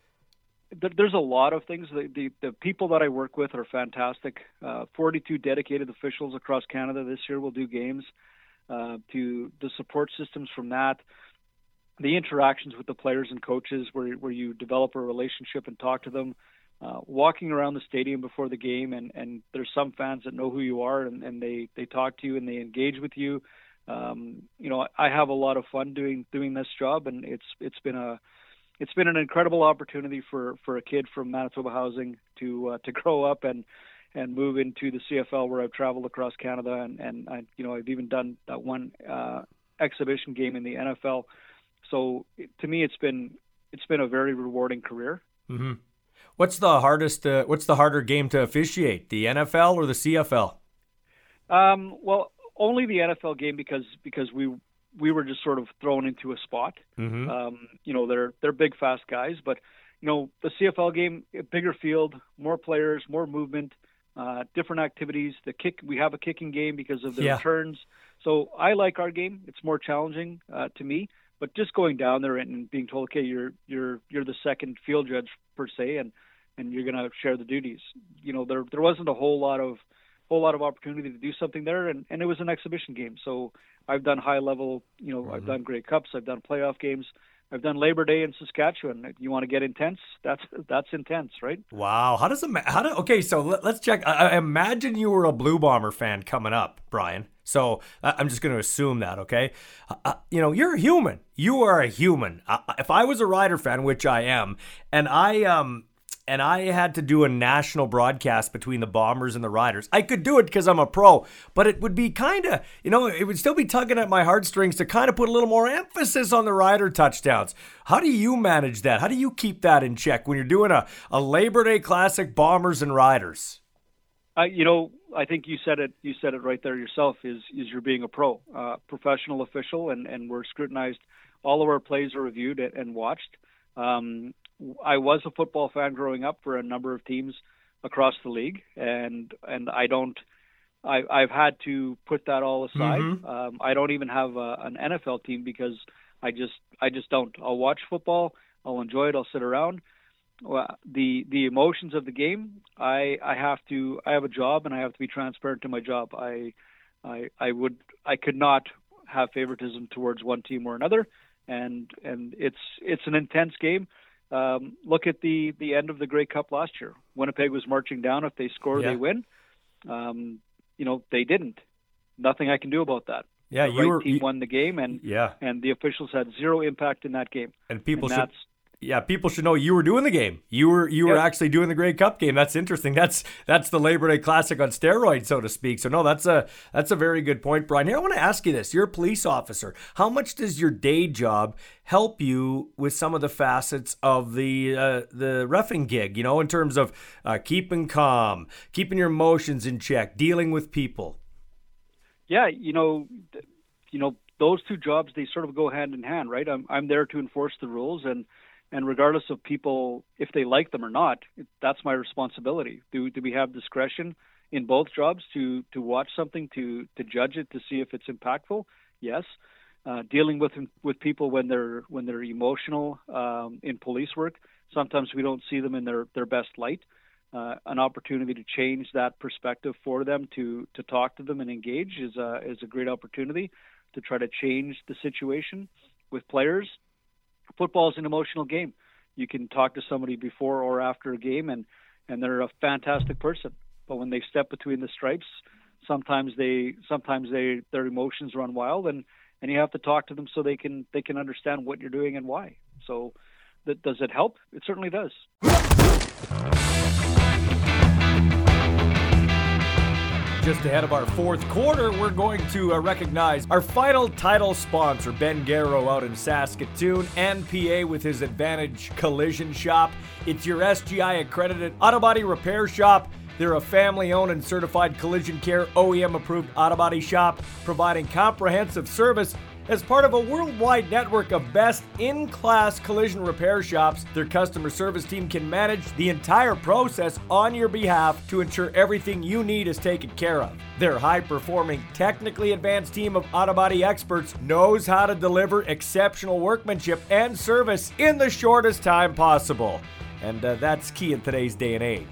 there's a lot of things. The, the, the people that I work with are fantastic. Uh, 42 dedicated officials across Canada this year will do games. Uh, to the support systems from that, the interactions with the players and coaches, where where you develop a relationship and talk to them. Uh, walking around the stadium before the game, and, and there's some fans that know who you are, and, and they, they talk to you and they engage with you. Um, you know, I have a lot of fun doing doing this job, and it's it's been a it's been an incredible opportunity for, for a kid from Manitoba Housing to uh, to grow up and and move into the CFL where I've traveled across Canada and and I, you know I've even done that one uh, exhibition game in the NFL. So to me, it's been it's been a very rewarding career. Mm-hmm. What's the hardest? Uh, what's the harder game to officiate, the NFL or the CFL? Um, well, only the NFL game because because we we were just sort of thrown into a spot. Mm-hmm. Um, you know, they're they're big, fast guys, but you know the CFL game, bigger field, more players, more movement, uh, different activities. The kick, we have a kicking game because of the Yeah. returns. So I like our game. It's more challenging uh, to me. But just going down there and being told, okay, you're you're you're the second field judge per se, and and you're going to share the duties. You know, there there wasn't a whole lot of whole lot of opportunity to do something there, and and it was an exhibition game. So I've done high level, you know, I've done Grey Cups, I've done playoff games, I've done Labor Day in Saskatchewan. You want to get intense? That's that's intense, right? Wow. How does ma- How do? Okay, so let, us check. I, I imagine you were a Blue Bomber fan coming up, Brian. So I- I'm just going to assume that. Okay. Uh, uh, you know, you're a human. You are a human. Uh, if I was a Rider fan, which I am, and I um. And I had to do a national broadcast between the Bombers and the Riders. I could do it because I'm a pro, but it would be kind of, you know, it would still be tugging at my heartstrings to kind of put a little more emphasis on the Rider touchdowns. How do you manage that? How do you keep that in check when you're doing a, a Labor Day Classic Bombers and Riders? I, you know, I think you said it. You said it right there yourself. Is is you're being a pro, uh, professional official, and and we're scrutinized. All of our plays are reviewed and watched. Um, I was a football fan growing up for a number of teams across the league, and and I don't. I, I've had to put that all aside. Mhm. Um, I don't even have a, an NFL team because I just I just don't. I'll watch football. I'll enjoy it. I'll sit around. Well, the the emotions of the game, I I have to. I have a job and I have to be transparent to my job. I I I would I could not have favoritism towards one team or another, and and it's it's an intense game. Um, look at the the end of the Grey Cup last year. Winnipeg was marching down. If they score, Yeah. they win. Um, you know, they didn't. Nothing I can do about that. Yeah, the you right were. team you- won the game, and yeah, and the officials had zero impact in that game. and people and should. Yeah, people should know you were doing the game. You were you were Yep. actually doing the Grey Cup game. That's interesting. That's that's the Labor Day Classic on steroids, so to speak. So no, that's a that's a very good point, Brian. Here, I want to ask you this: You're a police officer. How much does your day job help you with some of the facets of the uh, the refing gig? You know, in terms of uh, keeping calm, keeping your emotions in check, dealing with people. yeah, you know, you know, those two jobs they sort of go hand in hand, right? I'm I'm there to enforce the rules, and and regardless of people if they like them or not, that's my responsibility. Do do we have discretion in both jobs to to watch something to to judge it to see if it's impactful? Yes. Uh, dealing with with people when they're when they're emotional um, in police work, sometimes we don't see them in their their best light. Uh, an opportunity to change that perspective for them to to talk to them and engage is a is a great opportunity to try to change the situation with players. Football is an emotional game. You can talk to somebody before or after a game, and and they're a fantastic person. But when they step between the stripes, sometimes they sometimes they their emotions run wild, and and you have to talk to them so they can they can understand what you're doing and why. So, that does it help? It certainly does. Just ahead of our fourth quarter, we're going to uh, recognize our final title sponsor, Ben Garrow, out in Saskatoon, and PA with his Advantage Collision Shop. It's your SGI accredited auto body repair shop. They're a family owned and certified collision care OEM approved auto body shop, providing comprehensive service as part of a worldwide network of best in class collision repair shops, their customer service team can manage the entire process on your behalf to ensure everything you need is taken care of. Their high performing, technically advanced team of auto body experts knows how to deliver exceptional workmanship and service in the shortest time possible. And uh, that's key in today's day and age.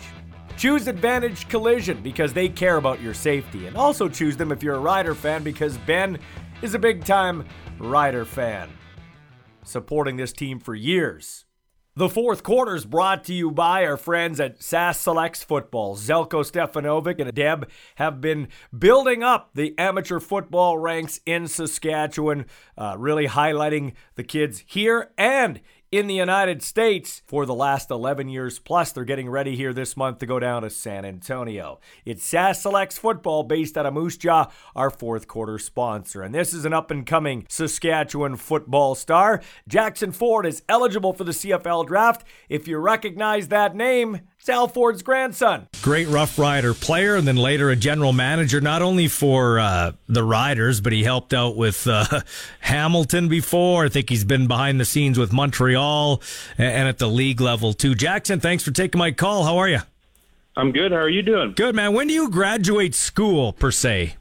Choose Advantage Collision because they care about your safety. And also choose them if you're a Rider fan because Ben is a big time Rider fan. Supporting this team for years. The fourth quarter is brought to you by our friends at SAS Selects Football. Zelko Stefanovic and Deb have been building up the amateur football ranks in Saskatchewan, uh, really highlighting the kids here and in the United States for the last 11 years. Plus, they're getting ready here this month to go down to San Antonio. It's SAS Selects Football based out of Moose Jaw, our fourth quarter sponsor. And this is an up and coming Saskatchewan football star. Jackson Ford is eligible for the CFL draft. If you recognize that name, it's Al Ford's grandson. Great Rough Rider player, and then later a general manager, not only for uh, the Riders, but he helped out with uh, Hamilton before. I think he's been behind the scenes with Montreal and at the league level too. Jackson, thanks for taking my call. How are you? I'm good. How are you doing? Good, man. When do you graduate school, per se?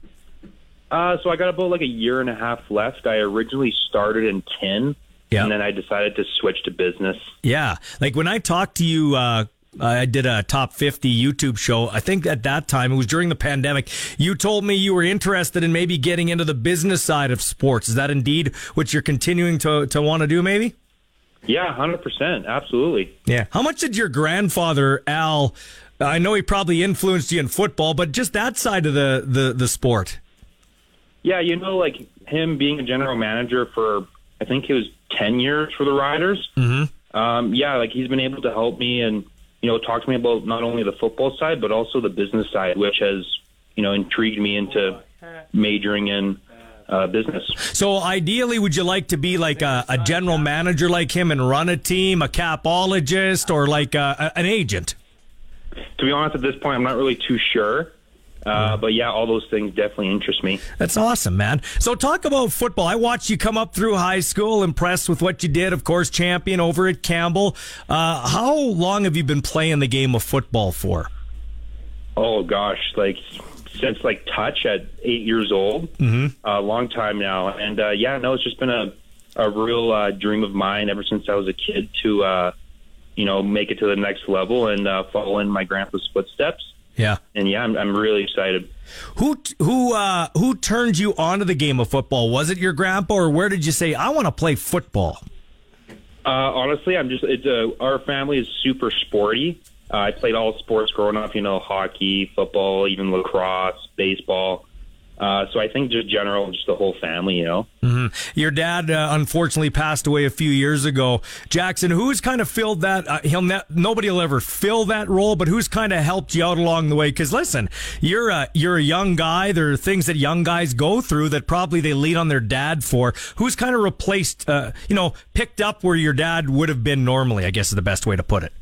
Uh, so I got about like a year and a half left. I originally started in 10, Yeah. and then I decided to switch to business. Yeah. Like when I talked to you, uh, I did a top 50 YouTube show. I think at that time, it was during the pandemic, you told me you were interested in maybe getting into the business side of sports. Is that indeed what you're continuing to, to want to do, maybe? Yeah, 100%. Absolutely. Yeah. How much did your grandfather, Al, I know he probably influenced you in football, but just that side of the, the, the sport? Yeah, you know, like him being a general manager for, I think it was 10 years for the Riders. Mm-hmm. Um, yeah, like he's been able to help me and, you know, talk to me about not only the football side, but also the business side, which has, you know, intrigued me into majoring in uh, business. So ideally, would you like to be like a, a general manager like him and run a team, a capologist, or like a, a- an agent? To be honest, at this point, I'm not really too sure. Uh, but yeah, all those things definitely interest me. That's awesome, man. So talk about football. I watched you come up through high school, impressed with what you did. Of course, champion over at Campbell. Uh, how long have you been playing the game of football for? Oh gosh, like since like touch at eight years old, Mm-hmm. a long time now. And uh, yeah, no, it's just been a a real uh, dream of mine ever since I was a kid to uh, you know make it to the next level and uh, follow in my grandpa's footsteps. Yeah. And yeah, I'm, I'm really excited. Who who uh, who turned you onto the game of football? Was it your grandpa, or where did you say I want to play football? Uh, honestly, I'm just it's uh, our family is super sporty. Uh, I played all sports growing up, you know, hockey, football, even lacrosse, baseball. Uh, so I think just general, just the whole family, you know. hmm Your dad uh, unfortunately passed away a few years ago. Jackson, who's kind of filled that? Uh, he'll ne- nobody will ever fill that role, but who's kind of helped you out along the way? Because listen, you're a you're a young guy. There are things that young guys go through that probably they lean on their dad for. Who's kind of replaced? Uh, you know, picked up where your dad would have been normally. I guess is the best way to put it.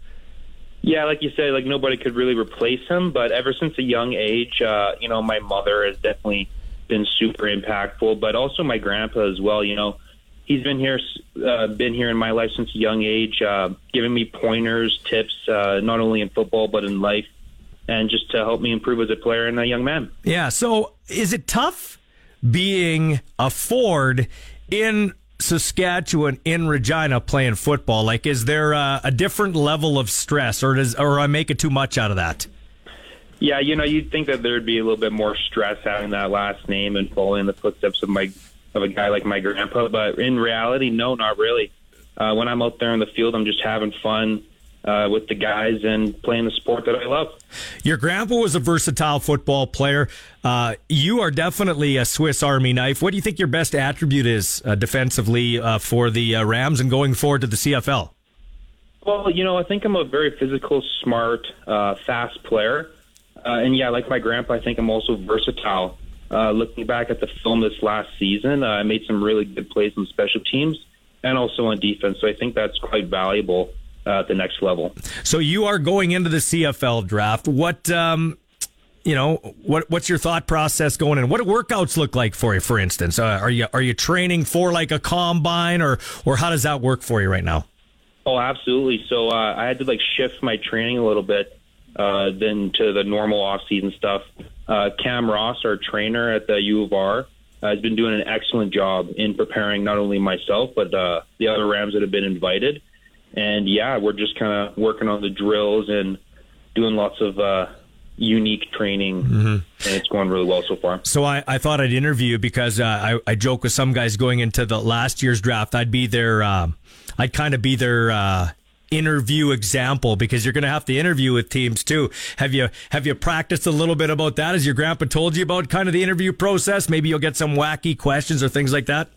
Yeah, like you say, like nobody could really replace him. But ever since a young age, uh, you know, my mother has definitely been super impactful. But also my grandpa as well. You know, he's been here, uh, been here in my life since a young age, uh, giving me pointers, tips, uh, not only in football but in life, and just to help me improve as a player and a young man. Yeah. So is it tough being a Ford in Saskatchewan in Regina playing football? Like, is there a, a different level of stress, or does or I make it too much out of that? Yeah, you know, you'd think that there'd be a little bit more stress having that last name and following the footsteps of my of a guy like my grandpa, but in reality, no, not really. Uh, when I'm out there in the field, I'm just having fun uh, with the guys and playing the sport that I love. Your grandpa was a versatile football player. Uh, you are definitely a Swiss Army knife. What do you think your best attribute is uh, defensively uh, for the uh, Rams and going forward to the CFL? Well, you know, I think I'm a very physical, smart, uh, fast player. Uh, and yeah, like my grandpa, I think I'm also versatile. Uh, looking back at the film this last season, uh, I made some really good plays on special teams and also on defense. So I think that's quite valuable uh, at the next level. So you are going into the CFL draft. What um, you know, what what's your thought process going in? What do workouts look like for you? For instance, uh, are you are you training for like a combine, or or how does that work for you right now? Oh, absolutely. So uh, I had to like shift my training a little bit uh, then to the normal off-season stuff. Uh, Cam Ross, our trainer at the U of R, uh, has been doing an excellent job in preparing not only myself but uh, the other Rams that have been invited. And yeah, we're just kind of working on the drills and doing lots of uh, unique training, and it's going really well so far. So I, I thought I'd interview because uh, I, I joke with some guys going into the last year's draft. I'd be their, uh, I'd kind of be their uh, interview example because you're going to have to interview with teams too. Have you have you practiced a little bit about that? As your grandpa told you about kind of the interview process? Maybe you'll get some wacky questions or things like that.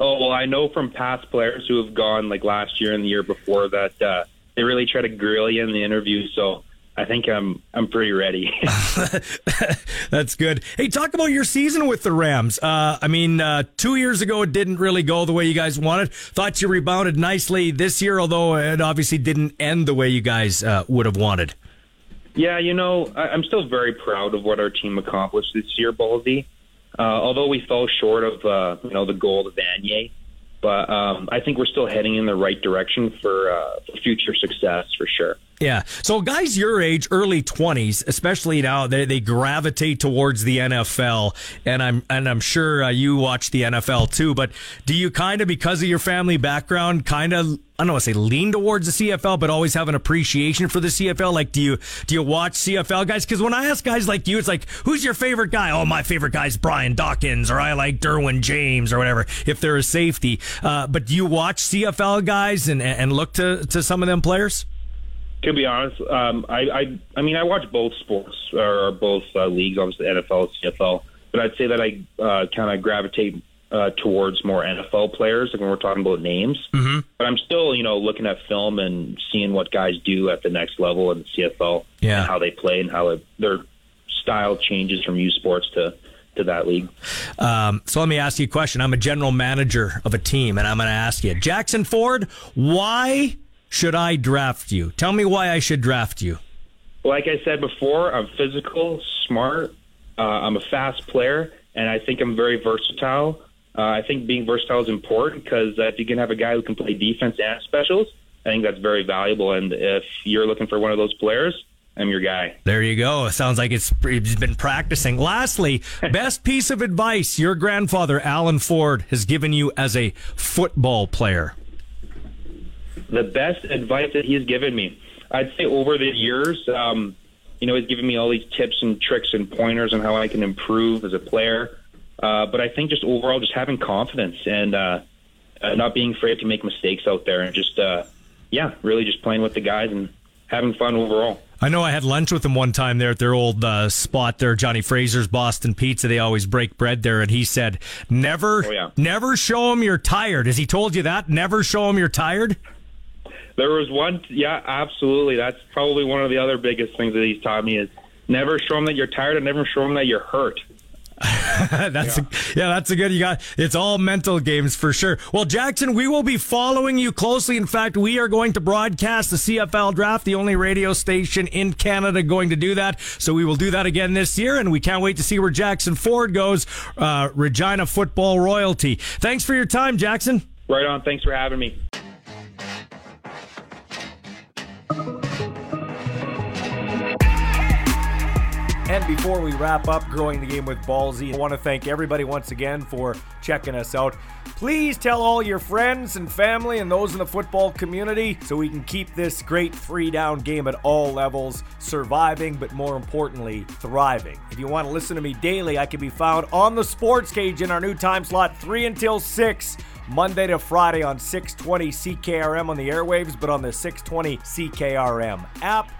Oh well, I know from past players who have gone like last year and the year before that uh, they really try to grill you in the interview. So I think I'm I'm pretty ready. That's good. Hey, talk about your season with the Rams. Uh, I mean, uh, two years ago it didn't really go the way you guys wanted. Thought you rebounded nicely this year, although it obviously didn't end the way you guys uh, would have wanted. yeah, you know, I, I'm still very proud of what our team accomplished this year, Ballsy. Uh, although we fell short of uh, you know the goal of Vanier, but um, I think we're still heading in the right direction for, uh, for future success for sure. Yeah. So guys your age, early twenties, especially now, they, they gravitate towards the NFL, and I'm and I'm sure uh, you watch the NFL too. But do you kind of, because of your family background, kind of I don't want to say lean towards the CFL, but always have an appreciation for the CFL? Like, do you do you watch CFL guys? Because when I ask guys like you, it's like, who's your favorite guy? Oh, my favorite guy's Brian Dawkins, or I like Derwin James, or whatever. If they're a safety, uh, but do you watch CFL guys and and look to to some of them players? To be honest, um, I, I I mean I watch both sports or both uh, leagues, obviously NFL, CFL, but I'd say that I uh, kind of gravitate uh, towards more NFL players like when we're talking about names. Mm-hmm. But I'm still, you know, looking at film and seeing what guys do at the next level in the CFL, Yeah. and how they play and how it, their style changes from U Sports to to that league. Um, so let me ask you a question. I'm a general manager of a team, and I'm going to ask you, Jackson Ford, why should I draft you? Tell me why I should draft you. Like I said before, I'm physical, smart. Uh, I'm a fast player, and I think I'm very versatile. Uh, I think being versatile is important because uh, if you can have a guy who can play defense and specials, I think that's very valuable. And if you're looking for one of those players, I'm your guy. There you go. It sounds like it's it's been practicing. Lastly, best piece of advice your grandfather, Alan Ford, has given you as a football player. The best advice that he's given me. I'd say over the years, um, you know, he's given me all these tips and tricks and pointers on how I can improve as a player. Uh, but I think just overall, just having confidence and uh, uh, not being afraid to make mistakes out there, and just uh, yeah, really just playing with the guys and having fun overall. I know I had lunch with him one time there at their old uh, spot there, Johnny Fraser's Boston Pizza. They always break bread there, and he said, "Never, oh, yeah. never show him you're tired." Has he told you that? Never show him you're tired. There was one, yeah, absolutely. That's probably one of the other biggest things that he's taught me is never show him that you're tired and never show him that you're hurt. that's yeah. A, yeah, that's a good. You got it's all mental games for sure. Well, Jackson, we will be following you closely. In fact, we are going to broadcast the CFL draft, the only radio station in Canada going to do that. So we will do that again this year, and we can't wait to see where Jackson Ford goes. Uh, Regina football royalty. Thanks for your time, Jackson. Right on. Thanks for having me. And before we wrap up growing the game with Ballsy, I want to thank everybody once again for checking us out. Please tell all your friends and family and those in the football community so we can keep this great three down game at all levels surviving, but more importantly, thriving. If you want to listen to me daily, I can be found on the sports cage in our new time slot, 3 until 6. Monday to Friday on 620 CKRM on the airwaves, but on the 620 CKRM app.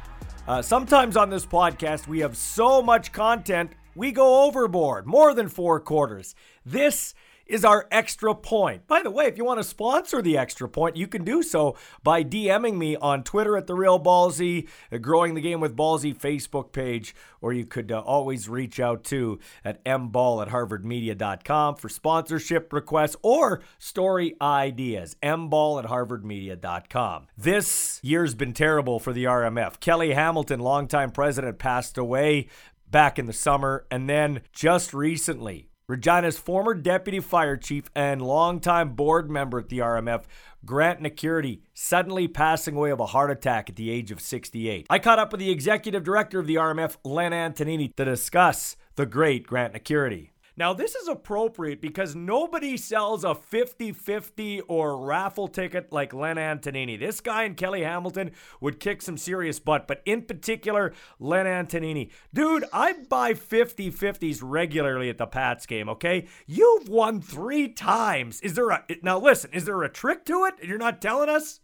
Uh, sometimes on this podcast, we have so much content, we go overboard, more than four quarters. This is our extra point. By the way, if you want to sponsor the extra point, you can do so by DMing me on Twitter at the Real Ballsy, the Growing the Game with Ballsy Facebook page, or you could uh, always reach out to at mball at harvardmedia.com for sponsorship requests or story ideas. mball at harvardmedia.com. This year's been terrible for the RMF. Kelly Hamilton, longtime president, passed away back in the summer, and then just recently, Regina's former deputy fire chief and longtime board member at the RMF, Grant Nicurity, suddenly passing away of a heart attack at the age of 68. I caught up with the executive director of the RMF, Len Antonini, to discuss the great Grant Nicurity. Now, this is appropriate because nobody sells a 50 50 or raffle ticket like Len Antonini. This guy and Kelly Hamilton would kick some serious butt, but in particular, Len Antonini. Dude, I buy 50 50s regularly at the Pats game, okay? You've won three times. Is there a. Now, listen, is there a trick to it? You're not telling us?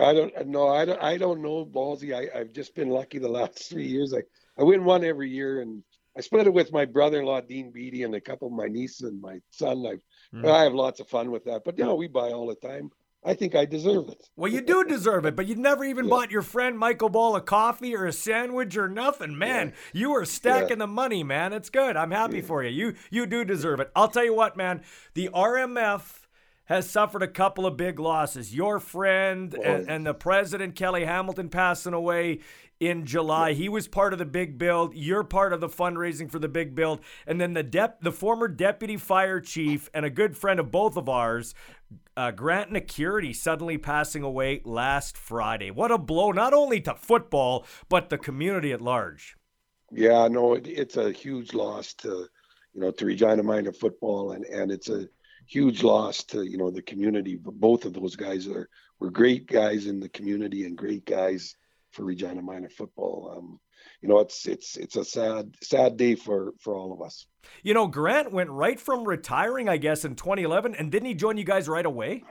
I don't know. I don't. I don't know, Ballsy. I, I've just been lucky the last three years. I I win one every year, and I split it with my brother-in-law Dean Beatty and a couple of my nieces and my son. I mm. I have lots of fun with that. But you know, we buy all the time. I think I deserve it. Well, you do deserve it, but you never even yeah. bought your friend Michael Ball a coffee or a sandwich or nothing, man. Yeah. You are stacking yeah. the money, man. It's good. I'm happy for you. You you do deserve it. I'll tell you what, man. The RMF has suffered a couple of big losses. Your friend and, and, the president, Kelly Hamilton, passing away in July. He was part of the big build. You're part of the fundraising for the big build. And then the dep- the former deputy fire chief and a good friend of both of ours, uh, Grant Nicurity, suddenly passing away last Friday. What a blow, not only to football, but the community at large. Yeah, no, it, it's a huge loss to, you know, to Regina Minor football, and, and it's a huge loss to, you know, the community. But both of those guys are were great guys in the community and great guys for Regina Minor football. Um, you know, it's it's it's a sad sad day for for all of us. You know, Grant went right from retiring, I guess, in 2011, and didn't he join you guys right away?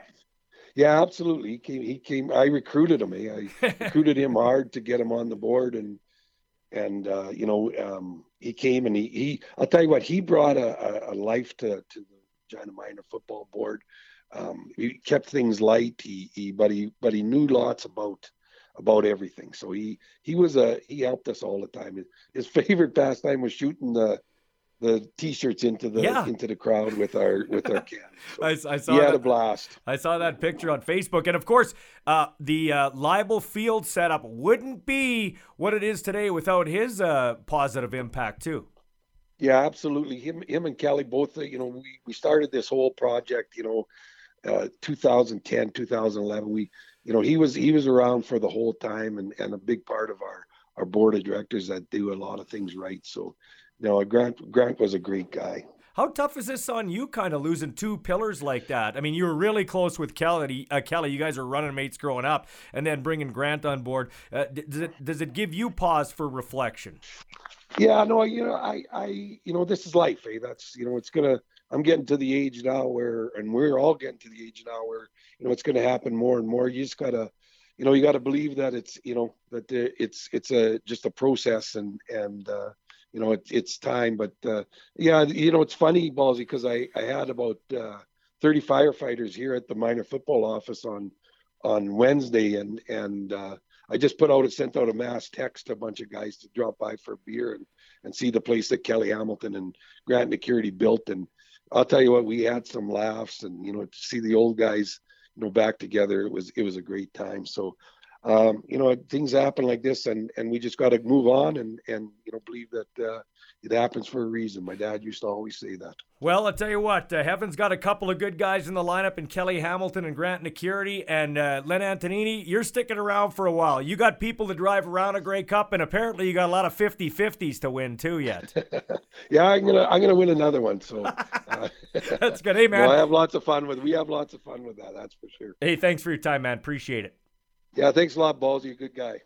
Yeah, absolutely. He came. He came. I recruited him. Eh? I recruited him hard to get him on the board, and and uh, you know, um, he came and he he. I'll tell you what. He brought a, a, life to to the Regina Minor football board. Um, he kept things light. He, he but he but he knew lots about about everything. So he he was a he helped us all the time. His favorite pastime was shooting the the t-shirts into the yeah. into the crowd with our with our cans. So I, I, saw he had that, a blast. I saw that picture on Facebook, and of course, uh, the uh, Leibel Field setup wouldn't be what it is today without his uh, positive impact too. Yeah, absolutely. Him him and Kelly both. Uh, you know, we we started this whole project. You know, uh, 2010, 2011. We you know he was he was around for the whole time and and a big part of our our board of directors that do a lot of things right so you know grant grant was a great guy how tough is this on you, kind of losing two pillars like that? I mean, you were really close with Kelly. Uh, Kelly, you guys are running mates growing up, and then bringing Grant on board. Uh, does it does it give you pause for reflection? Yeah, no, you know, I, I, you know, this is life. Eh? That's, you know, it's gonna. I'm getting to the age now where, and we're all getting to the age now where you know it's going to happen more and more. You just gotta you know, you got to believe that it's, you know, that it's it's a just a process and and uh, you know it, it's time. But uh, yeah, you know, it's funny, Ballsy, because I I had about uh, 30 firefighters here at the minor football office on on Wednesday, and and uh, I just put out a sent out a mass text to a bunch of guys to drop by for a beer and and see the place that Kelly Hamilton and Grant McCurdy built. And I'll tell you what, we had some laughs, and you know, to see the old guys you know back together it was it was a great time. So um, you know things happen like this and and we just got to move on and and you know believe that uh, it happens for a reason. My dad used to always say that. Well i'll tell you what uh, heaven's got a couple of good guys in the lineup in kelly hamilton and grant Nicurity and uh, len antonini. You're sticking around for a while. You got people to drive around a grey cup and apparently you got a lot of 50-50s to win too yet. Yeah i'm gonna i'm gonna win another one so uh, that's good. Hey man well, i have lots of fun with we have lots of fun with that that's for sure. Hey thanks for your time man. Appreciate it yeah, thanks a lot, Balls. You're a good guy.